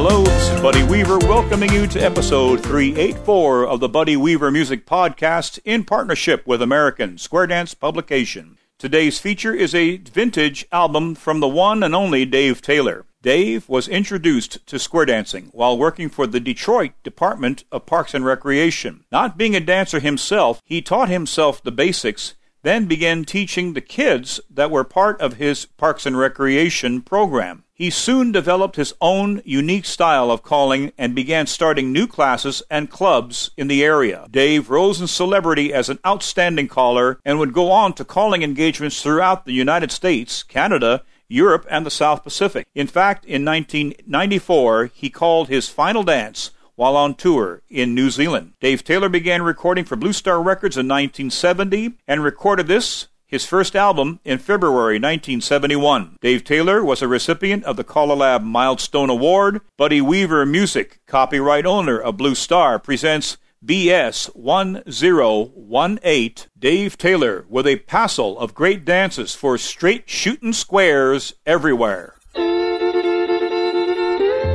Hello, this is Buddy Weaver welcoming you to episode 384 of the Buddy Weaver Music Podcast in partnership with American Square Dance Publication. Today's feature is a vintage album from the one and only Dave Taylor. Dave was introduced to square dancing while working for the Detroit Department of Parks and Recreation. Not being a dancer himself, he taught himself the basics, then began teaching the kids that were part of his Parks and Recreation program. He soon developed his own unique style of calling and began starting new classes and clubs in the area. Dave rose in celebrity as an outstanding caller and would go on to calling engagements throughout the United States, Canada, Europe, and the South Pacific. In fact, in 1994, he called his final dance while on tour in New Zealand. Dave Taylor began recording for Blue Star Records in 1970 and recorded this his first album in February 1971. Dave Taylor was a recipient of the Lab Milestone Award. Buddy Weaver Music, copyright owner of Blue Star, presents BS 1018 Dave Taylor with a passel of great dances for straight shooting squares everywhere.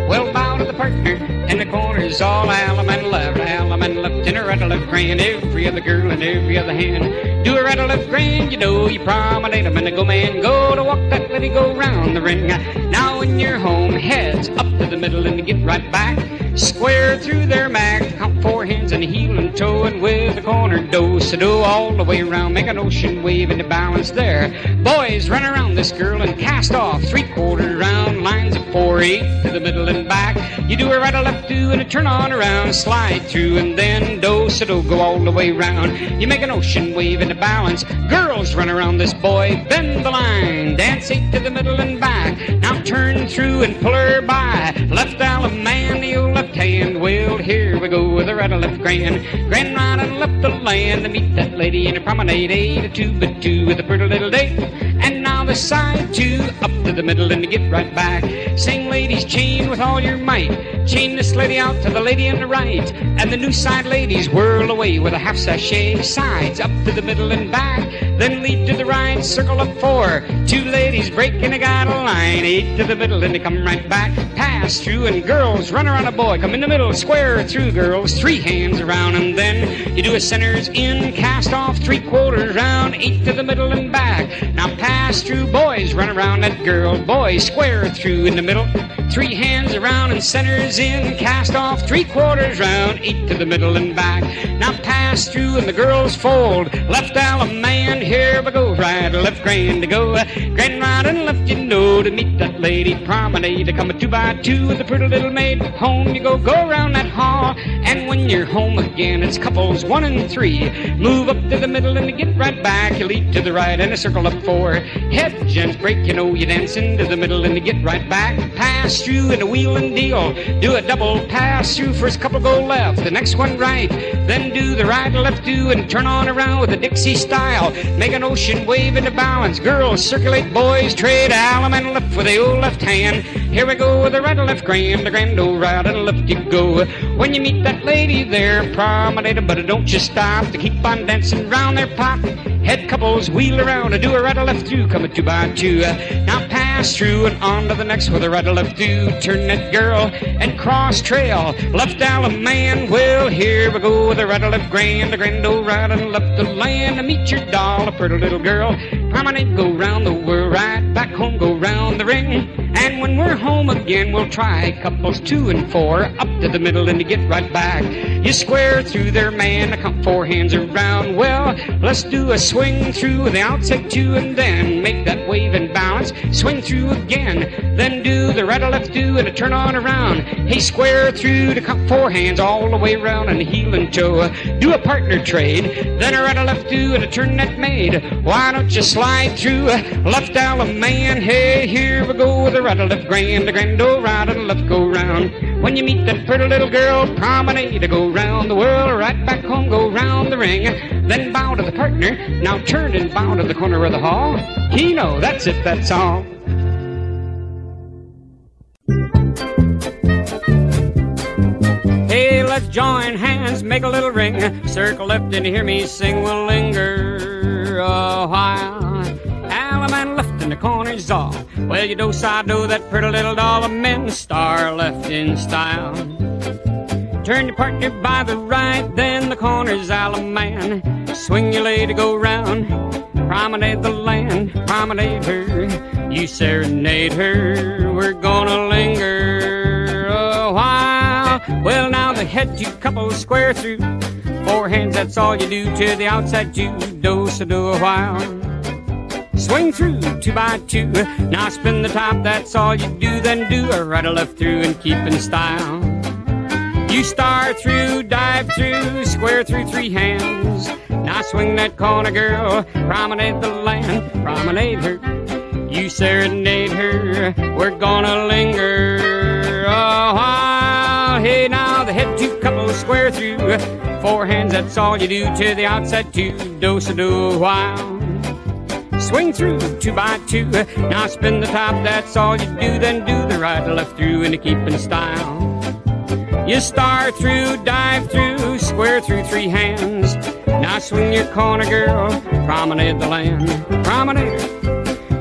Well, the partner in the corners, all alum and left, alum and left, and a right left grand, every other girl and every other hand. Do a right left grand, you know you promenade them and go man, go to walk that lady, go round the ring. Now when you're home, heads up to the middle and get right back. Square through their mag, count four hands and heel and toe, and with a corner do so do all the way around, make an ocean wave into balance there. Boys, run around this girl and cast off three quarter round lines of four eight to the middle and back. You do a right, a left, do, and a turn on around, slide through, and then do so do go all the way round. You make an ocean wave into balance. Girls, run around this boy, bend the line, dance eight to the middle and back. Now turn through and pull her by. Left alum man, the old left hand. Well, here we go with a right, a left grand. Grand right and left the land to meet that lady in a promenade. Eight, a two, but two with a pretty little date. And now the side two, up to the middle and to get right back. Sing ladies, chain with all your might. Chain this lady out to the lady on the right. And the new side ladies whirl away with a half sashay. Sides up to the middle and back. Then lead to the right, circle up four. Two ladies break breaking a guide line. Eight to the middle and they come right back. Pass through and girls run around a boy. Come in the middle, square through girls. Three hands around and then you do a centers in, cast off three quarters round. Eight to the middle and back. Now pass through boys, run around that girl. Boys square through in the middle. Three hands around and centers in, cast off three quarters round, eight to the middle and back. Now pass through and the girls fold. Left alum man, here we go. Right, left grand to go. Grand right and left you know to meet that lady promenade. To come a two by two with a pretty little maid. Home you go, go around that hall. And when you're home again, it's couples one and three. Move up to the middle and get right back. You lead to the right and a circle up four. Head gents break, you know you dance into the middle and you get right back. Pass through and a wheel and deal. Do a double pass through. First couple go left, the next one right. Then do the right left do and turn on around with a Dixie style. Make an ocean wave into balance. Girls circulate, boys trade alum and left with the old left hand. Here we go with the right and left grand, the grand old right and left you go. When you meet that lady there, promenade, but don't you stop to keep on dancing round their pot. Head couples wheel around and do a right or left through, come a two by two. Now pass through and on to the next with a or left through. Turn that girl and cross trail. Left alum man, well here we go with a or left grand, A grand old right and left the land to meet your doll, a pretty little girl. Promenade go round the world, right back home go round the ring. And when we're home again, we'll try couples two and four up to the middle and to get right back. You square through there, man. I count four hands around. Well, let's do a swing through the outside two and then make that wave and balance. Swing through again, then do the right or left do and a turn on around. Hey, square through to count four hands all the way around and heel and toe. Do a partner trade, then a right or left do and a turn that made. Why don't you slide through left alum man? Hey, here we go with the or left grand, the grand oh, old right and left go round. When you meet that pretty little girl, promenade to go round the world, right back home, go round the ring, then bow to the partner. Now turn and bow to the corner of the hall. Keno, that's it, that's all. Hey, let's join hands, make a little ring, circle left and hear me sing. We'll linger a while. And the corner's all. Well, you do side do that pretty little doll of men, star left in style. Turn your partner by the right, then the corner's all a man. Swing your lady, go round. Promenade the land, promenade her. You serenade her. We're gonna linger a while. Well, now the head you couple square through. Four hands, that's all you do to the outside two. Do so do a while. Swing through two by two. Now spin the top, that's all you do. Then do a right or left through and keep in style. You star through, dive through, square through three hands. Now swing that corner, girl. Promenade the land, promenade her. You serenade her. We're gonna linger a while. Hey, now the head two couples square through. Four hands, that's all you do to the outside two. Do so do a while. Swing through two by two. Now spin the top, that's all you do. Then do the right left through and keep in style. You star through, dive through, square through three hands. Now swing your corner, girl, promenade the land, promenade.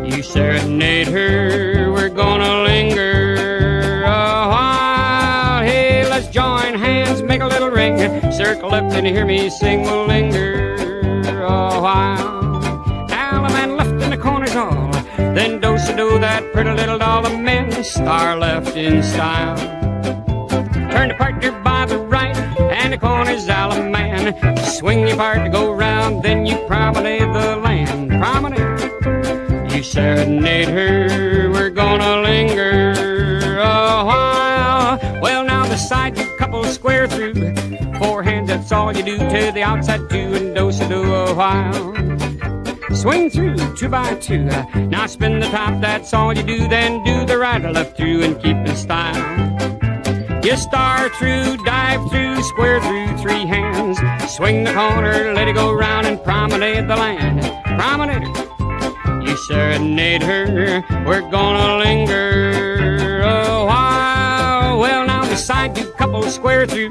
You serenade her, we're gonna linger a while. Hey, let's join hands, make a little ring, circle up and hear me sing. We'll linger oh, a while. A do that pretty little doll of men, star left in style. Turn the partner by the right, and the corner's all a man. Swing your partner, go round, then you promenade the land. Promenade. You serenade her, we're gonna linger a while. Well, now the side two couples square through. Four hands, that's all you do to the outside two, and dose a do a while. Swing through two by two. Now spin the top, that's all you do. Then do the right or left through and keep in style. You star through, dive through, square through three hands. Swing the corner, let it go round and promenade the land. Promenade her. You serenade her. We're gonna linger oh, a while. Well, now the side two couples square through.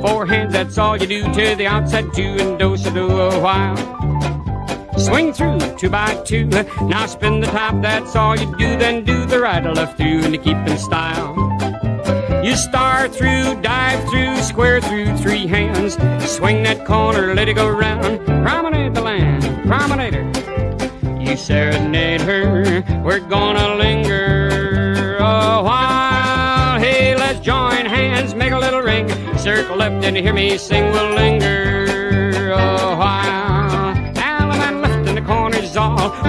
Four hands, that's all you do to the outside two and dose a do a oh, while. Swing through two by two. Now spin the top, that's all you do. Then do the right or left through and to keep in style. You star through, dive through, square through three hands. Swing that corner, let it go round. Promenade the land, promenade her. You serenade her, we're gonna linger a while. Hey, let's join hands, make a little ring. Circle left and hear me sing, we'll linger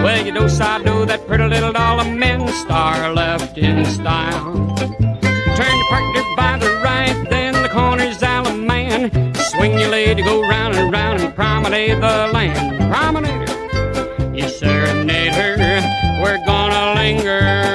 Well, you know, I do that pretty little doll of men. Star left in style. Turn your partner by the right, then the corner's a man. Swing your lady, go round and round and promenade the land. Promenade her, you serenade her. We're gonna linger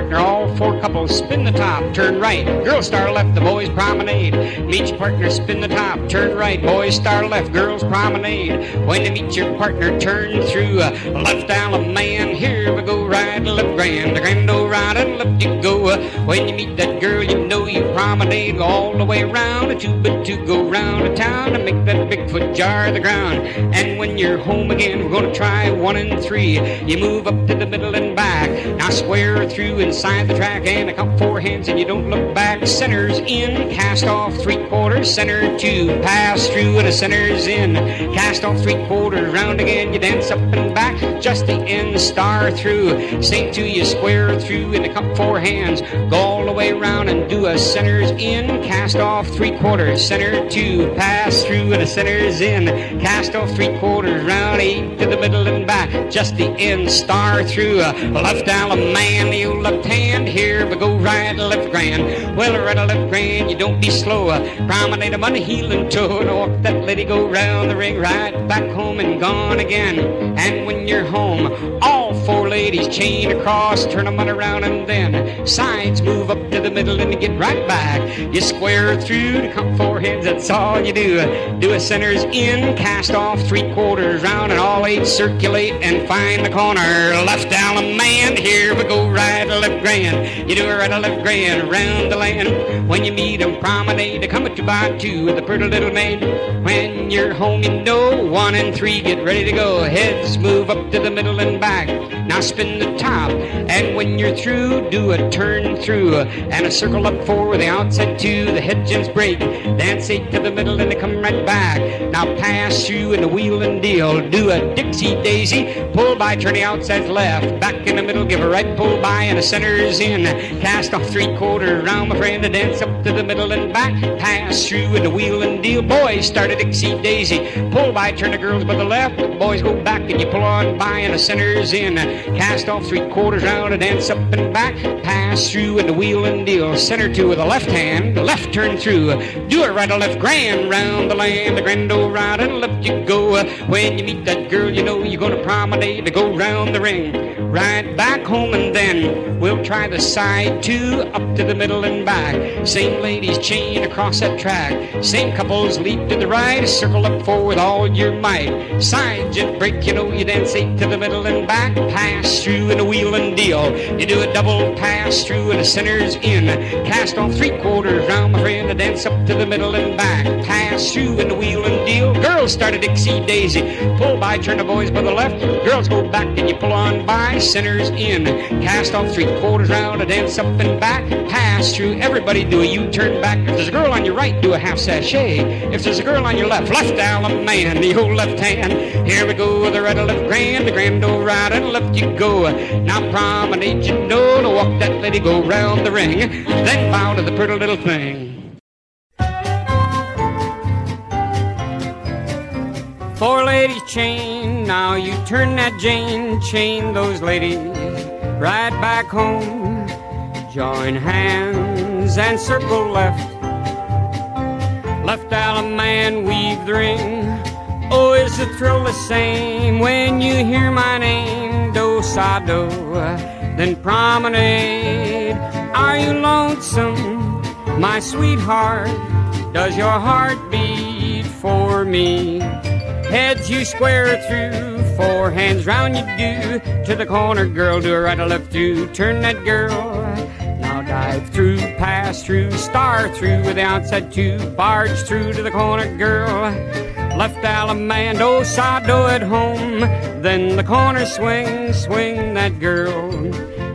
partner, all four couples spin the top, turn right. Girls star left, the boys promenade. Meet your partner, spin the top, turn right. Boys star left, girls promenade. When you meet your partner, turn through. Uh, left man. here we go, right, left, grand. Grand old right and left you go. Uh, when you meet that girl, you know you promenade all the way around. A two but two go round the town and make that Bigfoot jar the ground. And when you're home again, we're gonna try one and three. You move up to the middle and back. Now square through inside the track and a count four hands and you don't look back. Centers in, cast off three quarters, center two, pass through and a center's in. Cast off three quarters, round again, you dance up and back. Just the end, star through. Sink two, you square through and count four hands. Go all the way around and do a center's in, cast off three quarters, center two, pass through and a center's in. Cast off three quarters, round eight to the middle and back. Just the end, star through. Uh, left man, you left hand. Here we go, right, left grand. Well, right, a left grand, you don't be slow. Promenade a money heel and toe. And walk that lady, go round the ring, right back home and gone again. And when you're home, All four ladies chain across, turn on around and then sides move up to the middle and get right back. You square through to come four heads, that's all you do. Do a center's in, cast off three quarters round and all eight circulate and find the corner. Left down a man, here we go right a left grand. You do a right a left grand around the land. When you meet 'em promenade, come at two by two with the pretty little maid. When you're home, you know one and three get ready to go. Heads move up to the middle and back. Now spin the top, and when you're through, do a turn through and a circle up four with the outside two. The head gems break, dance eight to the middle, and they come right back. Now pass through in the wheel and deal. Do a Dixie Daisy, pull by, turn the outside left, back in the middle, give a right pull by, and a center's in. Cast off three quarter round, my friend, and dance up to the middle and back. Pass through in the wheel and deal. Boys start a Dixie Daisy, pull by, turn the girls by the left, the boys go back, and you pull on by, and a center's in. Cast off three quarters round, and dance up and back. Pass through the wheel and deal. Center two with the left hand, left turn through. Do it right or left, grand round the land, the grand old ride and left you go. When you meet that girl, you know you're gonna promenade to go round the ring. Right back home and then we'll try the side two up to the middle and back. Same ladies chain across that track. Same couples leap to the right, circle up four with all your might. Side jet break, you know you dance eight to the middle and back. Pass through in a wheel and deal. You do a double pass through and the center's in. Cast off three quarters round, my friend, and dance up to the middle and back. Pass through in the wheel and deal. Girls start a Dixie Daisy. Pull by, turn the boys by the left. Girls go back and you pull on by. Center's in. Cast off three quarters round, and dance up and back. Pass through. Everybody do a U-turn back. If there's a girl on your right, do a half sashay. If there's a girl on your left, left down a man, the old left hand. Here we go, with the or left grand, the grand old right and left you go. Now promenade, you know, to walk that lady, go round the ring, then bow to the pretty little thing. Four ladies chain, now you turn that Jane, chain those ladies right back home. Join hands and circle left. Left out a man, weave the ring. Oh, is the thrill the same when you hear my name? Do sa then promenade. Are you lonesome, my sweetheart? Does your heart beat for me? Heads you square through, four hands round you do. To the corner, girl, do a right or left through. Turn that girl. Now dive through, pass through, star through with the outside two. Barge through to the corner, girl. Left Alamando, oh, Sado at home. Then the corner swing, swing that girl.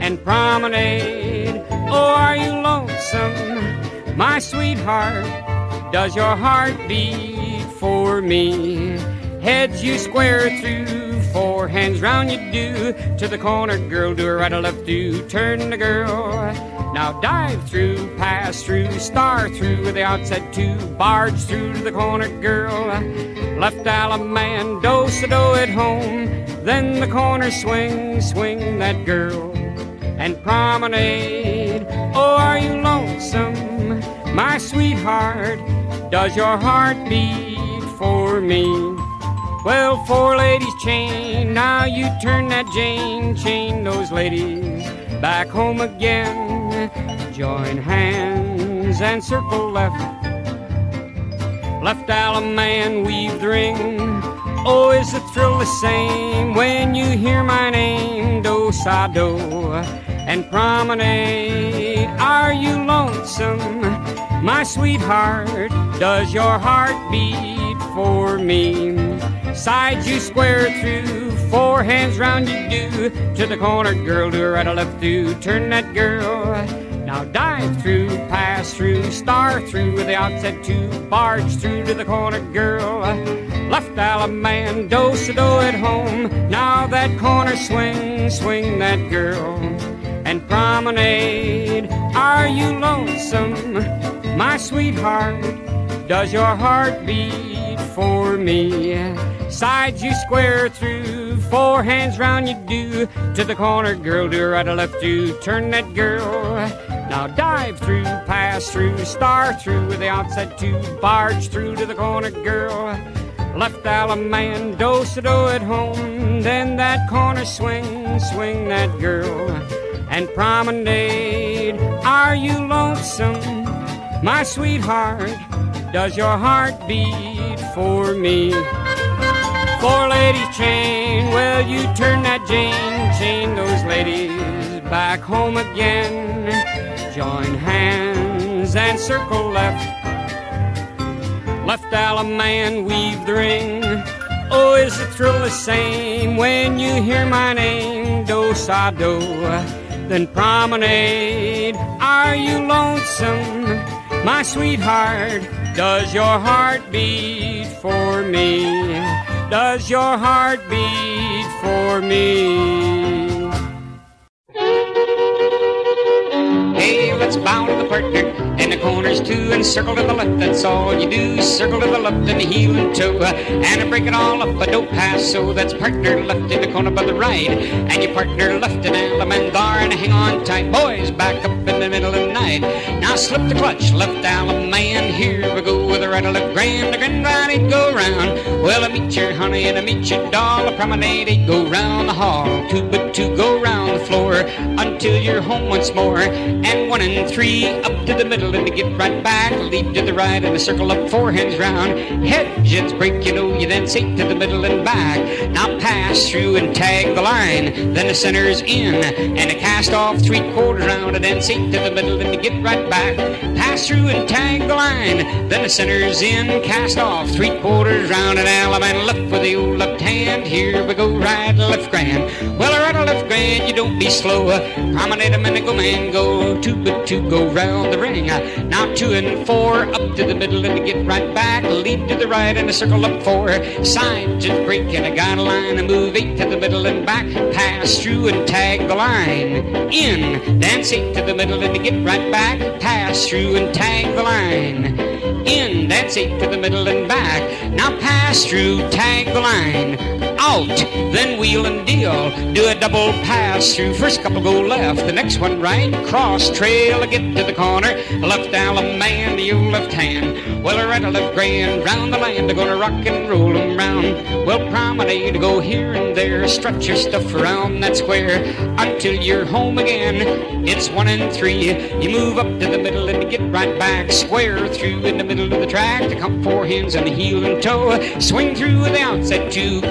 And promenade. Oh, are you lonesome, my sweetheart? Does your heart beat for me? Heads you square through, four hands round you do. To the corner, girl, do a right or left do. Turn the girl. Now dive through, pass through, star through the outside two. Barge through to the corner, girl. Left Alaman, do so do at home. Then the corner swing, swing that girl. And promenade. Oh, are you lonesome, my sweetheart? Does your heart beat for me? Well, four ladies chain, now you turn that Jane, chain those ladies back home again. Join hands and circle left. Left Alaman, weave the ring. Oh, is the thrill the same when you hear my name, Do Sa Do, and promenade? Are you lonesome, my sweetheart? Does your heart beat for me? Sides you square through, four hands round you do. To the corner, girl, do a right or left through. Turn that girl. Now dive through, pass through, star through the outside two. Barge through to the corner, girl. Left Alaman, do so do at home. Now that corner swing, swing that girl. And promenade. Are you lonesome, my sweetheart? Does your heart beat for me? Sides you square through, four hands round you do. To the corner, girl, do right or left do. Turn that girl. Now dive through, pass through, star through with the outside two. Barge through to the corner, girl. Left Alaman, dose do at home. Then that corner swing, swing that girl. And promenade, are you lonesome? My sweetheart, does your heart beat for me? Four ladies chain, will you turn that Jane, chain those ladies back home again? Join hands and circle left. Left Alaman, weave the ring. Oh, is the thrill the same when you hear my name? Do sa do, then promenade. Are you lonesome, my sweetheart? Does your heart beat for me? Does your heart beat for me? Hey, let's to the partner in the corners too and circle to the left. That's all you do. Circle to the left and heel and toe uh, and I break it all up. But don't pass. So that's partner left in the corner by the right and your partner left in Alamandar and hang on tight, boys. Back up in the middle of the night. Now slip the clutch, left Alaman. Here we go with a rattle of grand, a grand right, it go round. Well, I meet your honey and I meet your doll. A promenade, it go round the hall. Two but two go round the floor until you're home once more. And one and three up to the middle to get right back. Leap to the right and a circle up four hands round. Head jets break, you know, you then sink to the middle and back. Now pass through and tag the line. Then the center's in and a cast off three quarters round and then sink to the middle and to get right back. Pass through and tag the line. Then the center's in, cast off three quarters round and Alaman left with the old left hand. Here we go, right left grand. Well, left grand, you don't be slow. Promenade a minute, go man, go two but two go round the ring. Uh, now two and four up to the middle and get right back. Lead to the right and a circle up four. Side just break and a guide line and move eight to the middle and back. Pass through and tag the line. In, dance eight to the middle and get right back. Pass through and tag the line. In, dance eight to the middle and back. Now pass through, tag the line. Out, then wheel and deal. Do a double pass through. First couple go left, the next one right. Cross trail, get to the corner. Left Alaman, the old left hand. Well, a right, a left grand. Round the land, they're gonna rock and roll 'em round. Well, promenade, go here and there. Strut your stuff around that square until you're home again. It's one and three. You move up to the middle and get right back. Square through in the middle of the track. To come four hands and the heel and toe. Swing through the outset. Two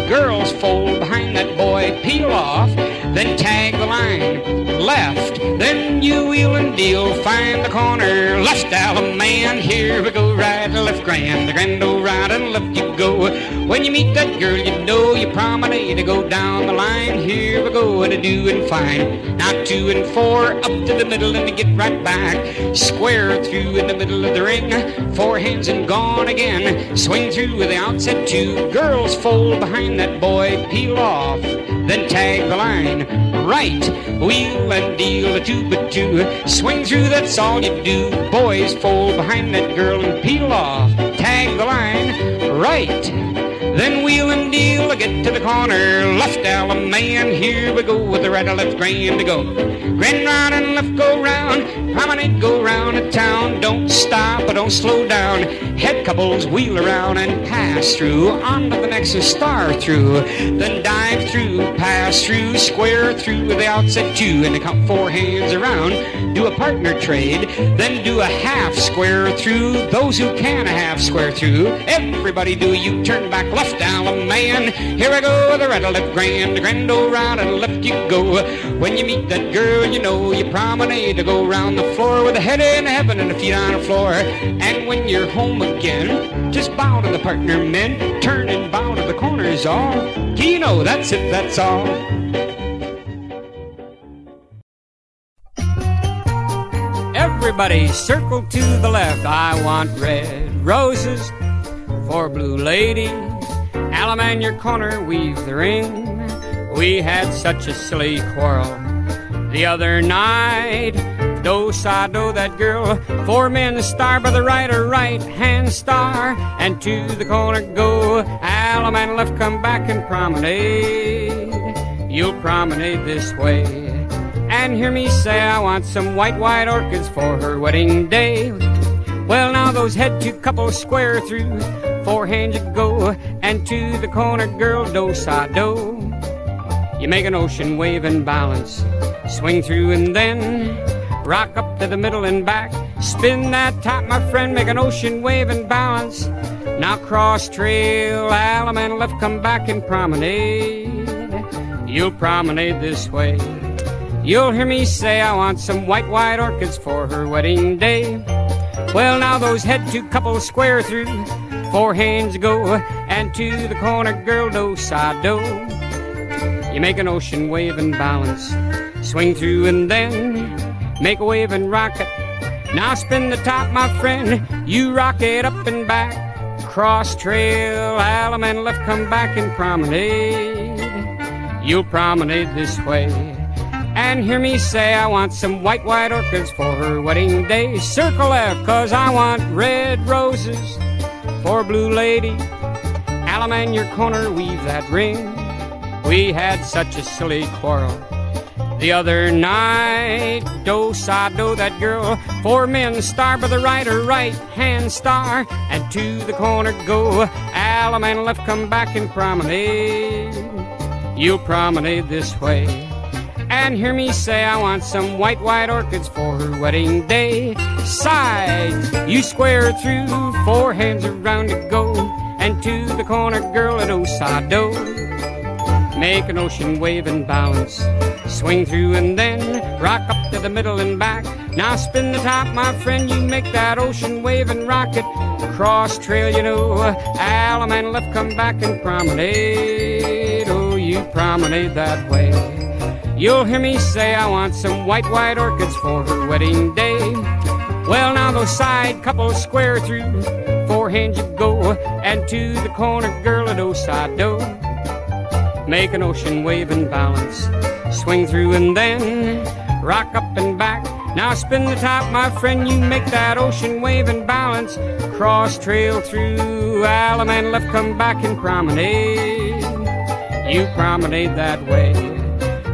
fold behind that boy. Peel off. Then tag the line. Left. Then you wheel and deal. Find the corner. Left out a man. Here we go. Right, and left grand. The grand old right and left you go. When you meet that girl, you know you promenade to go down the line. Here we go. And a doing fine. Now two and four up to the middle and to get right back. Square through in the middle of the ring. Four hands and gone again. Swing through with the outset. Two girls fold behind that boy. Peel off. Then tag the line. Right. Wheel and deal a two but two. Swing through, that's all you do. Boys fold behind that girl and peel off. Tag the line. Right. Then wheel and deal, get to the corner. Left Alaman, here we go with the right left grand to go. Grand round and left go round. Promenade go round the town. Don't stop or don't slow down. Head couples wheel around and pass through. On to the next star through. Then dive through, pass through, square through with the outset two. And count four hands around. Do a partner trade. Then do a half square through. Those who can a half square through. Everybody do you turn back left Alaman. Here I go, the right left grand, grand old round and left you go. When you meet that girl, you know you promenade to go round the floor with a head in heaven and a feet on the floor. And when you're home again, just bow to the partner men, turn and bow to the corners all. You know, that's it, that's all. Everybody circle to the left. I want red roses for blue lady. Alaman your corner, weave the ring. We had such a silly quarrel the other night. Do sa do that girl. Four men star by the right or right hand star, and to the corner go. Alaman left, come back and promenade. You'll promenade this way. And hear me say, I want some white, white orchids for her wedding day. Well, now those head two couples square through, four hands you go, and to the corner girl, do sa do. You make an ocean wave and balance, swing through and then rock up to the middle and back. Spin that top, my friend, make an ocean wave and balance. Now cross trail, alum and left, come back and promenade. You'll promenade this way. You'll hear me say I want some white, white orchids for her wedding day. Well, now those head two couples square through, four hands go, and to the corner girl, do sa do. You make an ocean wave and balance, swing through and then make a wave and rock it. Now spin the top, my friend, you rock it up and back. Cross trail, alum and left, come back and promenade. You'll promenade this way. And hear me say, I want some white, white orchids for her wedding day. Circle left, cause I want red roses for blue lady. Alum and your corner, weave that ring. We had such a silly quarrel the other night. Do sa do that girl. Four men star by the right or right hand star. And to the corner go. Alum and left come back and promenade. You'll promenade this way. And hear me say I want some white, white orchids for her wedding day. Sides, you square through, four hands around to go. And to the corner girl at Osado. Make an ocean wave and balance. Swing through and then rock up to the middle and back. Now spin the top, my friend. You make that ocean wave and rock it. Cross trail, you know. Alum and left, come back and promenade. Oh, you promenade that way. You'll hear me say I want some white, white orchids for her wedding day. Well, now those side couples square through. Four hands you go, and to the corner girl at Osado make an ocean wave and balance. Swing through and then rock up and back. Now spin the top, my friend, you make that ocean wave and balance. Cross trail through alum and left, come back and promenade. You promenade that way.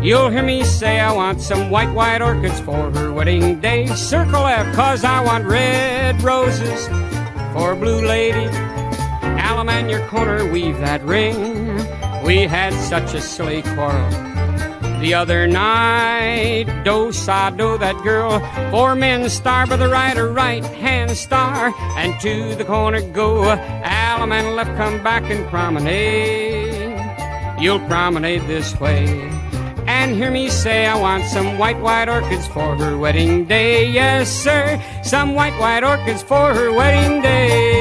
You'll hear me say I want some white, white orchids for her wedding day. Circle F, cause I want red roses for a blue lady. Alum and your corner, weave that ring. We had such a silly quarrel the other night. Do sa do that girl. Four men star by the right or right hand star. And to the corner go. Alum and left come back and promenade. You'll promenade this way. And hear me say I want some white, white orchids for her wedding day. Yes, sir, some white, white orchids for her wedding day.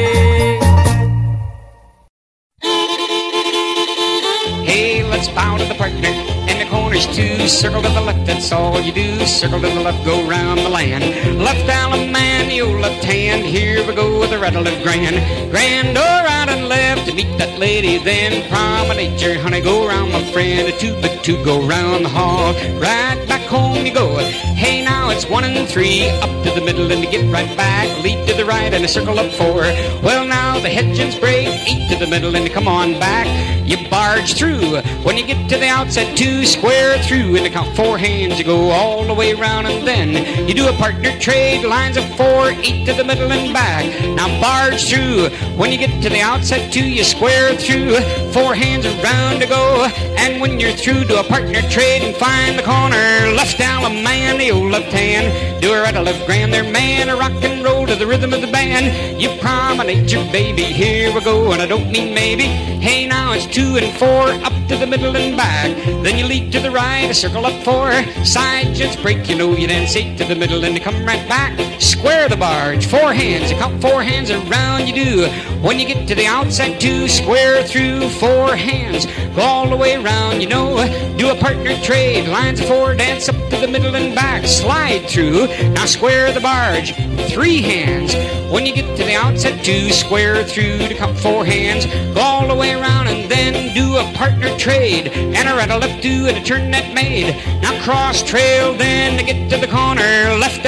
Circle to the left, that's all you do. Circle to the left, go round the land. Left alum man, you left hand. Here we go with a rattle of grand. Grand or right and left to meet that lady, then promenade your honey. Go round, my friend, a two but two, go round the hall. Right back home you go. Hey, now it's one and three, up to the middle and to get right back. Lead to the right and a circle up four. Well, now the hedges break, eight to the middle and to come on back. You barge through. When you get to the outset, two square through, and to count four hands, you go all the way around, and then you do a partner trade, lines of four, eight to the middle and back. Now barge through. When you get to the outset, two, you square through, four hands around to go, and when you're through, do a partner trade and find the corner. Left down a man, the old left hand, do a right, left grand, there man, a rock and roll to the rhythm of the band. You promenade your baby, here we go, and I don't mean maybe. Hey, now it's two and four, up to the middle and back. Then you leap to the right, a circle up four. Side just break, you know you then eight to the middle and you come right back. Square the barge, four hands, you count four hands around you do. When you get to the outside two, square through four hands. Go all the way around, you know. Do a partner trade, lines of four, dance up to the middle and back. Slide through, now square the barge, three hands. When you get to the outset, two, square through to count four hands. Go all the way around and then do a partner trade, and a right, a left do, and a turn that made. Now cross trail, then to get to the corner, left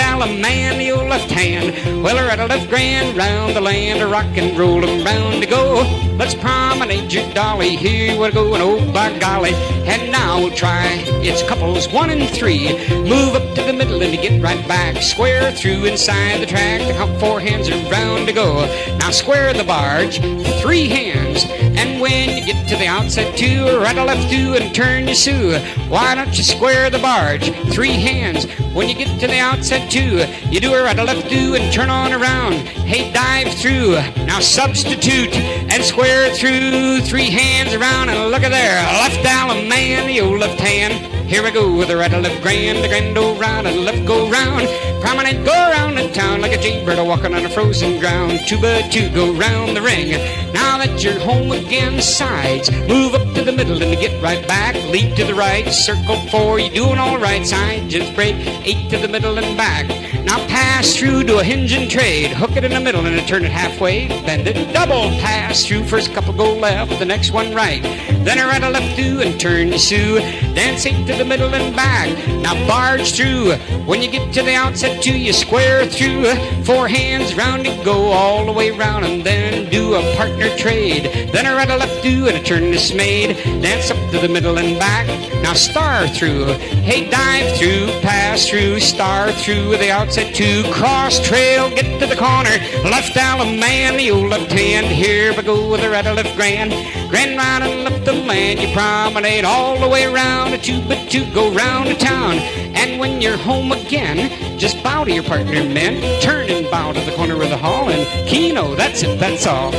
man, the old left hand. Well, a right, a left grand, round the land, a rock and roll and round to go. Let's promenade your dolly, here we go, and oh by golly. And now we'll try, it's couples one and three. Move up to the middle and to get right back, square through inside the track, to count four hands around to go. Now square the barge, three hands, and when you get to the outset two, right or left two, and turn your sue. Why don't you square the barge, three hands, when you get to the outset two, you do a right or left do and turn on around. Hey, dive through, now substitute and square through, three hands around, and look at there, left down man, the old left hand. Here we go with the right left grand, the grand old round, and left go round. Promenade go round the town like a jaybird walking on a frozen ground. Two by two go round the ring. Now that you're home again, sides. Move up to the middle and get right back. Leap to the right, circle four, you're doing all right. Side just break, eight to the middle and back. Now pass through to a hinge and trade. Hook it in the middle and turn it halfway. Bend it, double pass through. First couple go left, the next one right. Then a a left do and turn the sue. Dance eight to the middle and back. Now barge through. When you get to the outset two, you square through. Four hands round it go all the way round and then do a partner trade. Then a right, a left do and a turn dismayed. Dance up to the middle and back. Now star through. Hey, dive through, pass through, star through the outset two. Cross trail, get to the corner. Left down man, the old left hand. Here we go with a right, a left grand. Grand and left the land. You promenade all the way around. A two but two go round the town. And when you're home again, just bow to your partner, men. Turn and bow to the corner of the hall. And Keno, that's it, that's all.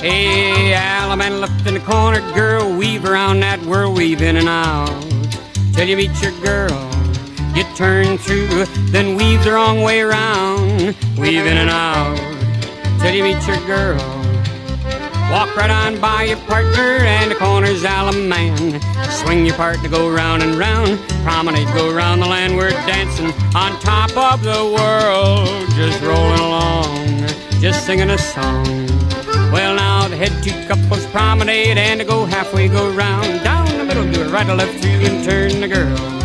Hey, Alabama left in the corner, girl, weave around that whirl, weave in and out. Till you meet your girl, you turn through, then weave the wrong way around, weave in and out. Till you meet your girl. Walk right on by your partner and the corner's man. Swing your partner, go round and round. Promenade, go round the land. We're dancing on top of the world. Just rolling along, just singing a song. Well, now the head two couples promenade and to go halfway, go round. Down the middle, do it right or left through and turn the girl.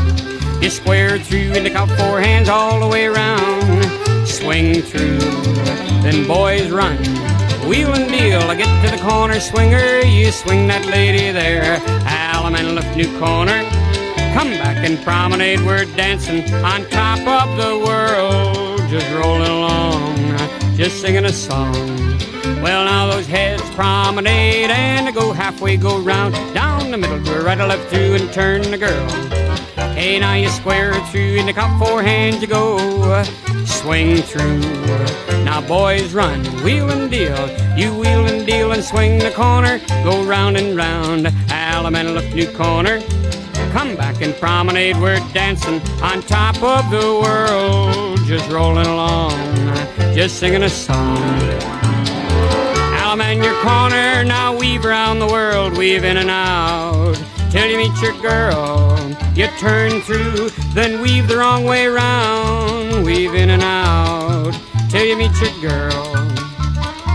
You square through and count four hands all the way around. Swing through, then boys run Wheel and deal, I get to the corner swinger, you swing that lady there. Alaman left new corner. Come back and promenade, we're dancing on top of the world. Just rolling along, just singing a song. Well, now those heads promenade and go halfway, go round. Down the middle, go right or left through and turn the girl. Hey, now you square through in the four hands you go. Swing through. Now, boys, run, wheel and deal. You wheel and deal and swing the corner. Go round and round. Alamana left new corner. Come back and promenade. We're dancing on top of the world. Just rolling along, just singing a song. Alaman, your corner. Now weave around the world, weave in and out till you meet your girl. You turn through, then weave the wrong way round, weave in and out till you meet your girl.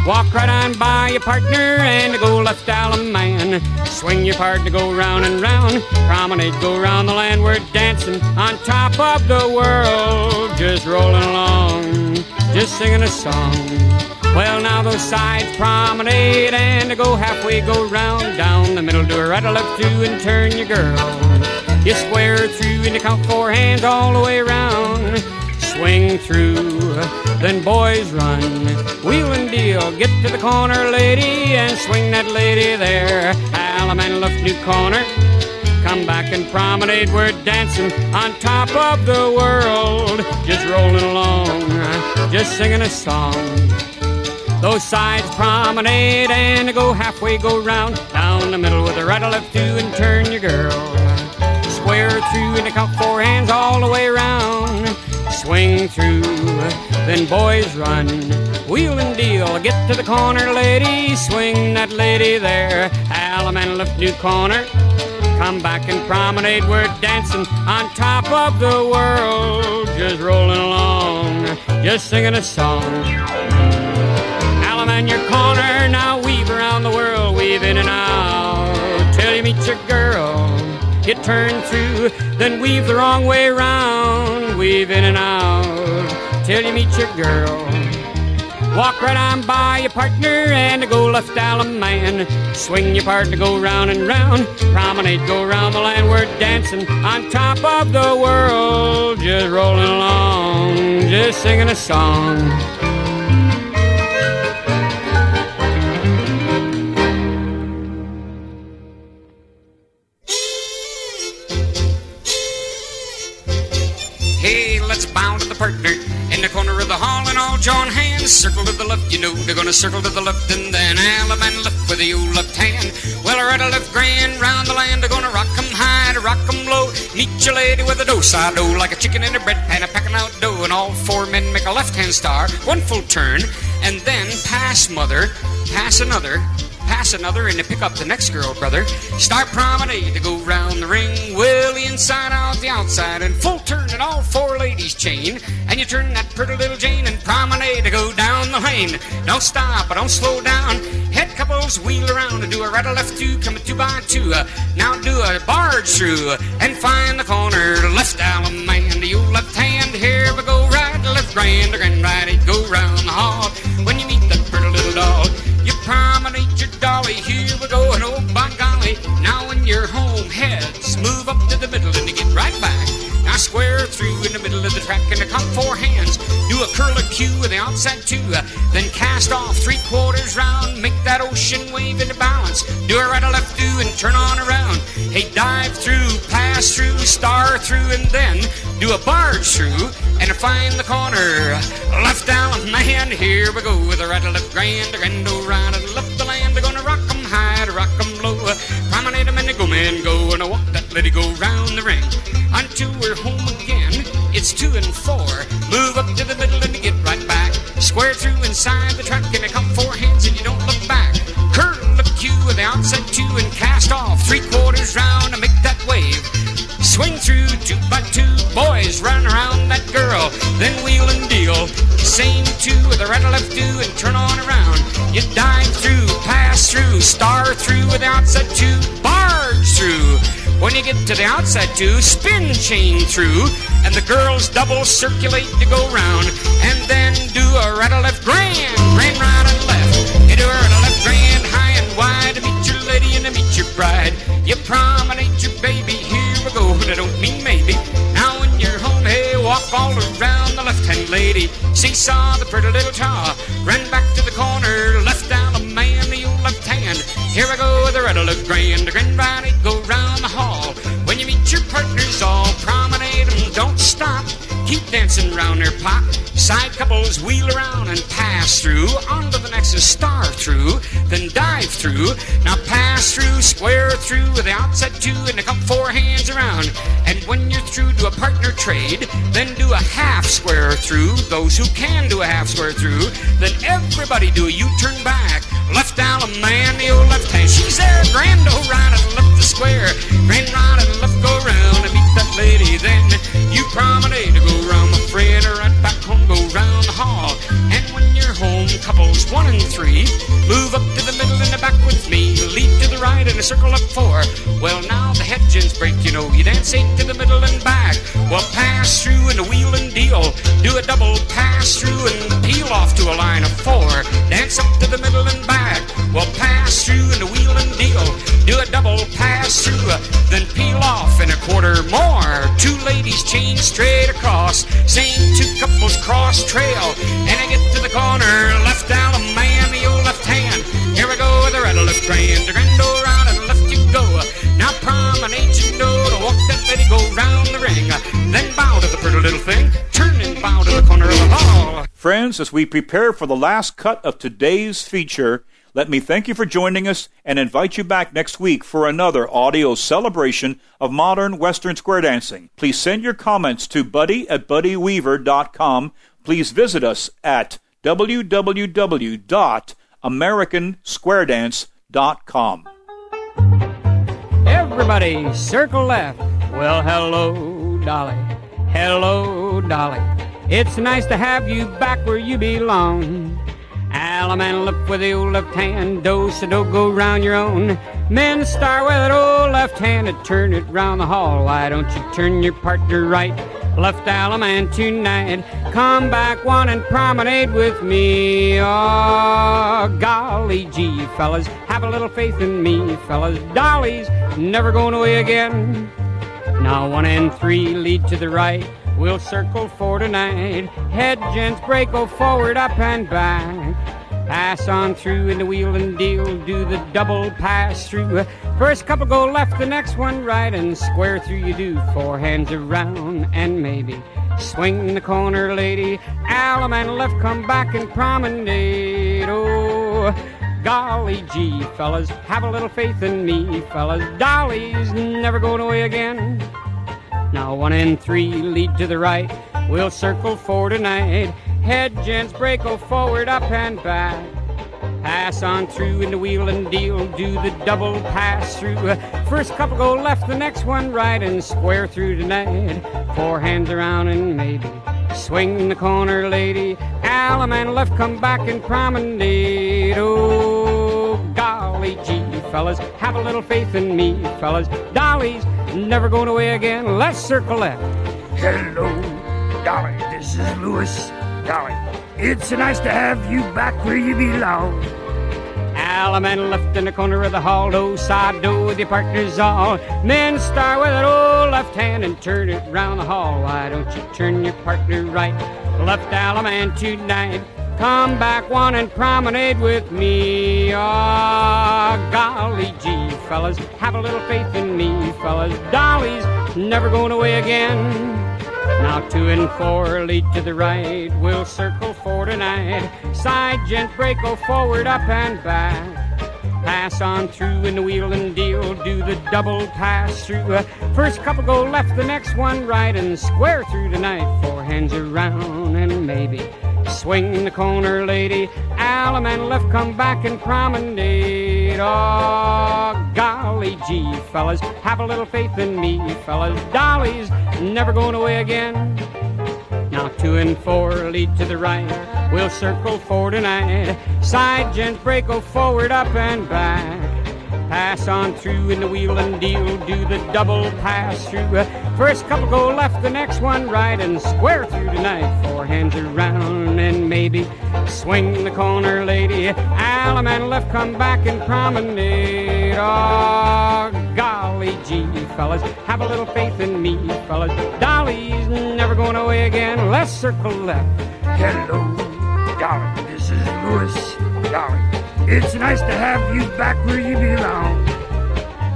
Walk right on by your partner and go left man. Swing your partner, go round and round. Promenade, go round the land. We're dancing on top of the world. Just rolling along, just singing a song. Well, now those sides promenade and go halfway, go round, down the middle, do a right or left through and turn your girl. You square through and you count four hands all the way around. Swing through, then boys run, wheel and deal. Get to the corner, lady, and swing that lady there. Alaman left new corner. Come back and promenade, we're dancing on top of the world. Just rolling along, just singing a song. Those sides promenade and go halfway, go round. Down the middle with a right or left two and turn your girl. Square through and count four hands all the way around. Swing through, then boys run. Wheel and deal, get to the corner, lady. Swing that lady there. Alaman left new corner. Come back and promenade, we're dancing on top of the world. Just rolling along just singing a song. Alum in your corner, now weave around the world, weave in and out. Till you meet your girl, you turn through, then weave the wrong way round, weave in and out. Till you meet your girl. Walk right on by your partner and go left alum man. Swing your partner, go round and round. Promenade, go round the land. We're dancing on top of the world. Just rolling along, just singing a song. Gonna circle to the left and then and left with the old left hand. Well, I right a left grand round the land, I'm gonna rock 'em high to rock 'em low. Meet your lady with a do-si-do like a chicken in a bread pan, a packing out dough, and all four men make a left hand star, one full turn, and then pass mother, pass another, pass another and to pick up the next girl, brother. Start promenade to go round the ring. Well, inside out, the outside, and full turn and all four ladies chain. And you turn that pretty little Jane and promenade to go down the lane. Don't stop, but don't slow down. Head couples wheel around and do a right or left two, coming two by two. Uh, now do a barge through and find the corner. Left allemande, you left hand. Here we go, right, left, grand, grand, right, cue the outside two, then cast off three quarters round, make that ocean wave into balance. Do a right or left do and turn on around. Hey, dive through, pass through, star through, and then do a barge through and find the corner. Left down, man, here we go with a right or left grand, a grand old and left the land. They're gonna rock 'em high, to rock 'em low. Promenade 'em and go, man, go, and I walk that lady go round the ring until we're home again. It's two and four. Move Square through inside the track and you come four hands and you don't look back. Curl the cue with the outside two and cast off three quarters round and make that wave. Swing through two by two, boys run around that girl, then wheel and deal. Same two with a right or left do and turn on around. You dive through, pass through, star through with the outside two, barge through. When you get to the outside two, spin chain through, and the girls double circulate to go round, and then do a right or left grand, grand right and left. You do a right or left grand, high and wide to meet your lady and to meet your bride. You promenade your baby, here we go, and I don't mean maybe. Now when you're home, hey, walk all around the left-hand lady. Seesaw the pretty little tar, run back to the corner, left down Here I go with the red look grand, the grand body go round the hall. When you meet your partners, all promenade and don't stop. Keep dancing round their pot. Side couples wheel around and pass through onto the next is star through, then dive through. Now pass through, square through with the outside two, and they come four hands around. And when you're through, do a partner trade, then do a half square through. Those who can do a half square through, then everybody do a U-turn back. Left down a man, the old left hand. She's there, grand old right and left the square. Grand right and left go round and lady. Then you promenade to go round the friend, or right back home, go round the hall. And when you're home, couples one and three, move up to the middle and the back with me. Lead to the right and a circle up four. Well, now the head gins break, you know. You dance eight to the middle and back. Well, pass through and a wheel and deal. Do a double pass through and peel off to a line of four. Dance up to the middle and back. Well, pass through and a wheel and deal. Do a double pass through, uh, then peel off in a quarter more. Two ladies chain straight across. Same two couples cross trail. And I get to the corner, left down a man, the old left hand. Here we go with the red left grand, the grand go round and left you go. Now promenade you know to walk that lady go round the ring. Then bow to the pretty little thing, turn and bow to the corner of the hall. Friends, as we prepare for the last cut of today's feature, let me thank you for joining us and invite you back next week for another audio celebration of modern Western square dancing. Please send your comments to buddy at buddyweaver.com. Please visit us at www.americansquaredance.com. Everybody, circle left. Well, hello, Dolly. Hello, Dolly. It's nice to have you back where you belong. Allemande look with the old left hand, do so don't go round your own. Men start with that old left hand and turn it round the hall. Why don't you turn your partner right? Left Allemande tonight. Come back one and promenade with me. Oh, golly gee, fellas, have a little faith in me, fellas. Dolly's never going away again. Now one and three lead to the right. We'll circle for tonight. Head gents break, go forward, up and back. Pass on through in the wheel and deal, do the double pass through. First couple go left, the next one right, and square through you do. Four hands around and maybe swing the corner, lady. Allemande left, come back and promenade. Oh, golly gee, fellas, have a little faith in me, fellas. Dolly's never going away again. Now one and three lead to the right. We'll circle for tonight. Head gents break, go forward, up and back. Pass on through in the wheel and deal, do the double pass through. First couple go left, the next one right, and square through tonight. Four hands around and maybe swing the corner, lady. Allemande left, come back and promenade. Oh, golly gee, fellas, have a little faith in me, fellas. Dolly's never going away again. Let's circle left. Hello, Dolly. This is Louis. Dolly, it's nice to have you back where you belong. Allemande left in the corner of the hall, do-si-do with your partners all. Men start with that old left hand and turn it round the hall. Why don't you turn your partner right? Left Allemande tonight. Come back one and promenade with me. Oh, golly gee, fellas, have a little faith in me, fellas. Dolly's never going away again. Now two and four lead to the right. We'll circle for tonight. Side gent break, go forward, up and back. Pass on through in the wheel and deal. Do the double pass through. First couple go left, the next one right, and square through tonight. Four hands around and maybe swing the corner, lady. Allemande left, come back and promenade. Oh, golly gee, fellas, have a little faith in me, fellas. Dolly's never going away again. Now two and four lead to the right. We'll circle for tonight. Side gents break, go forward, up and back. Pass on through in the wheel and deal, do the double pass through. First couple go left, the next one right, and square through tonight. Four hands around and maybe swing the corner, lady. Allemande left, come back and promenade. Oh, golly gee, fellas, have a little faith in me, fellas. Dolly's never going away again. Let's circle left. Hello, Dolly. This is Louis. Dolly, it's nice to have you back where you belong.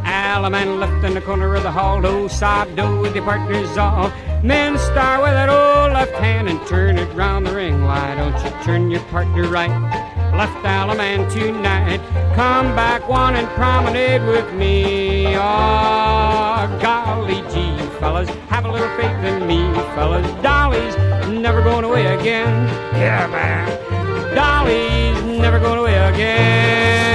Allemande left in the corner of the hall, do-si-do with your partners all. Men start with that old left hand and turn it round the ring. Why don't you turn your partner right? Left Allemande tonight. Come back one and promenade with me. Oh, golly gee, fellas, have a little faith in me, fellas. Dolly's never going away again. Yeah, man. Dolly's never going away again.